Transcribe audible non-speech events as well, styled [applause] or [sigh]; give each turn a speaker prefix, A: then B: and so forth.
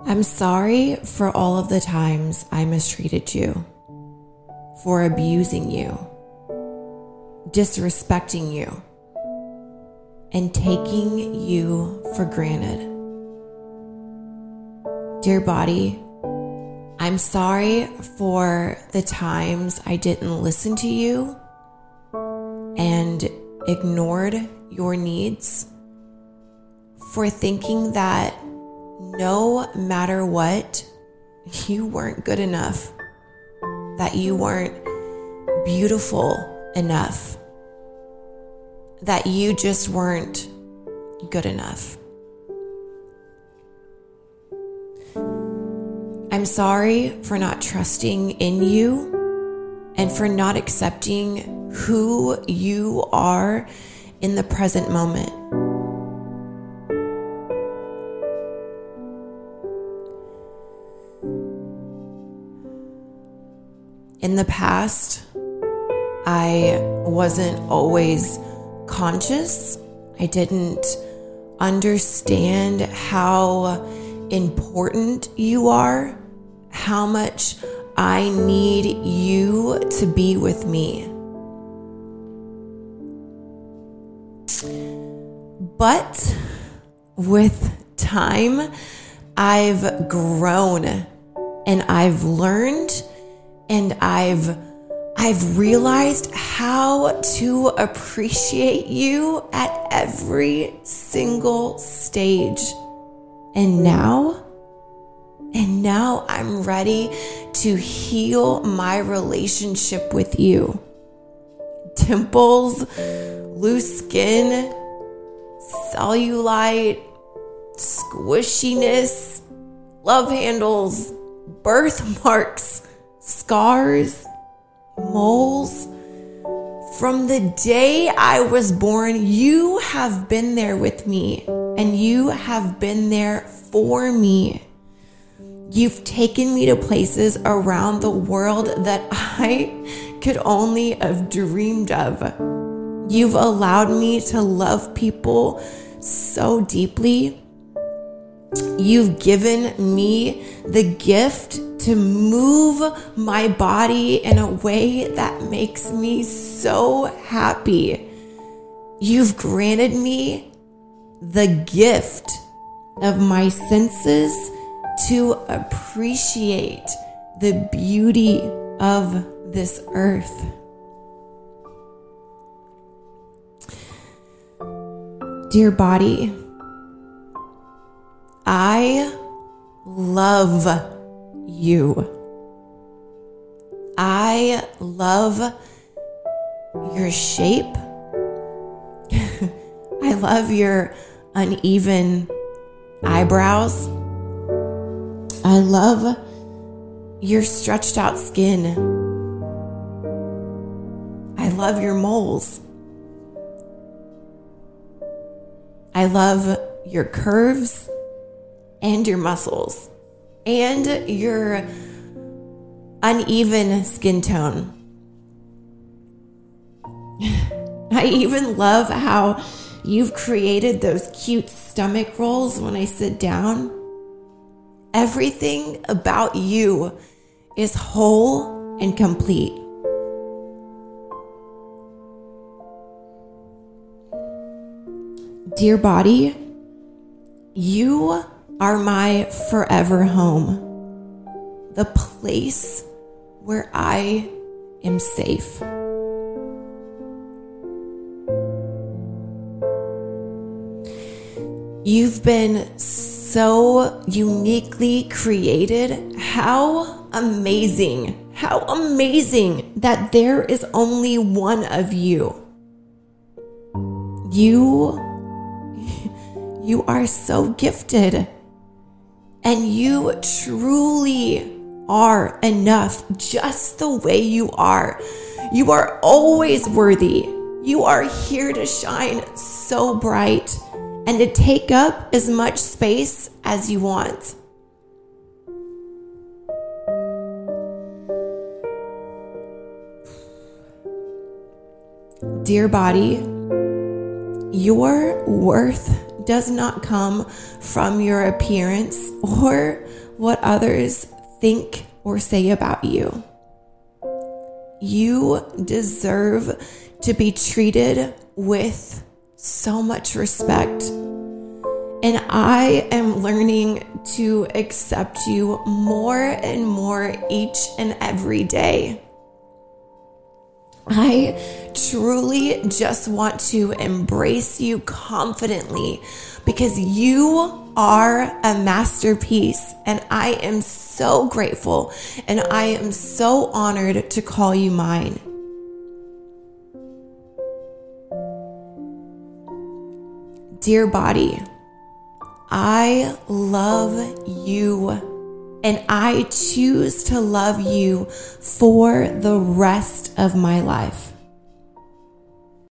A: I'm sorry for all of the times I mistreated you, for abusing you, disrespecting you, and taking you for granted. Dear body, I'm sorry for the times I didn't listen to you and ignored your needs, for thinking that no matter what, you weren't good enough, that you weren't beautiful enough, that you just weren't good enough. I'm sorry for not trusting in you and for not accepting who you are in the present moment. In the past, I wasn't always conscious. I didn't understand how important you are, how much I need you to be with me. But with time, I've grown and I've learned and I've I've realized how to appreciate you at every single stage. And now, and now I'm ready to heal my relationship with you. Dimples, loose skin, cellulite, squishiness, love handles, birthmarks scars, moles. From the day I was born, you have been there with me and you have been there for me. You've taken me to places around the world that [laughs] I could only have dreamed of. You've allowed me to love people so deeply. You've given me the gift to move my body in a way that makes me so happy. You've granted me the gift of my senses to appreciate the beauty of this earth. Dear body, I love you. I love your shape. [laughs] I love your uneven eyebrows. I love your stretched out skin. I love your moles. I love your curves and your muscles and your uneven skin tone. [laughs] I even love how you've created those cute stomach rolls when I sit down. Everything about you is whole and complete. Dear body, you are my forever home, the place where I am safe. You've been so uniquely created. How amazing! How amazing that there is only one of you. You [laughs] you are so gifted And you truly are enough just the way you are. You are always worthy. You are here to shine so bright and to take up as much space as you want. Dear body, your worth does not come from your appearance or what others think or say about you. You deserve to be treated with so much respect. And I am learning to accept you more and more each and every day. I truly just want to embrace you confidently because you are a masterpiece. And I am so grateful and I am so honored to call you mine. Dear body, I love you and I choose to love you for the rest of my life.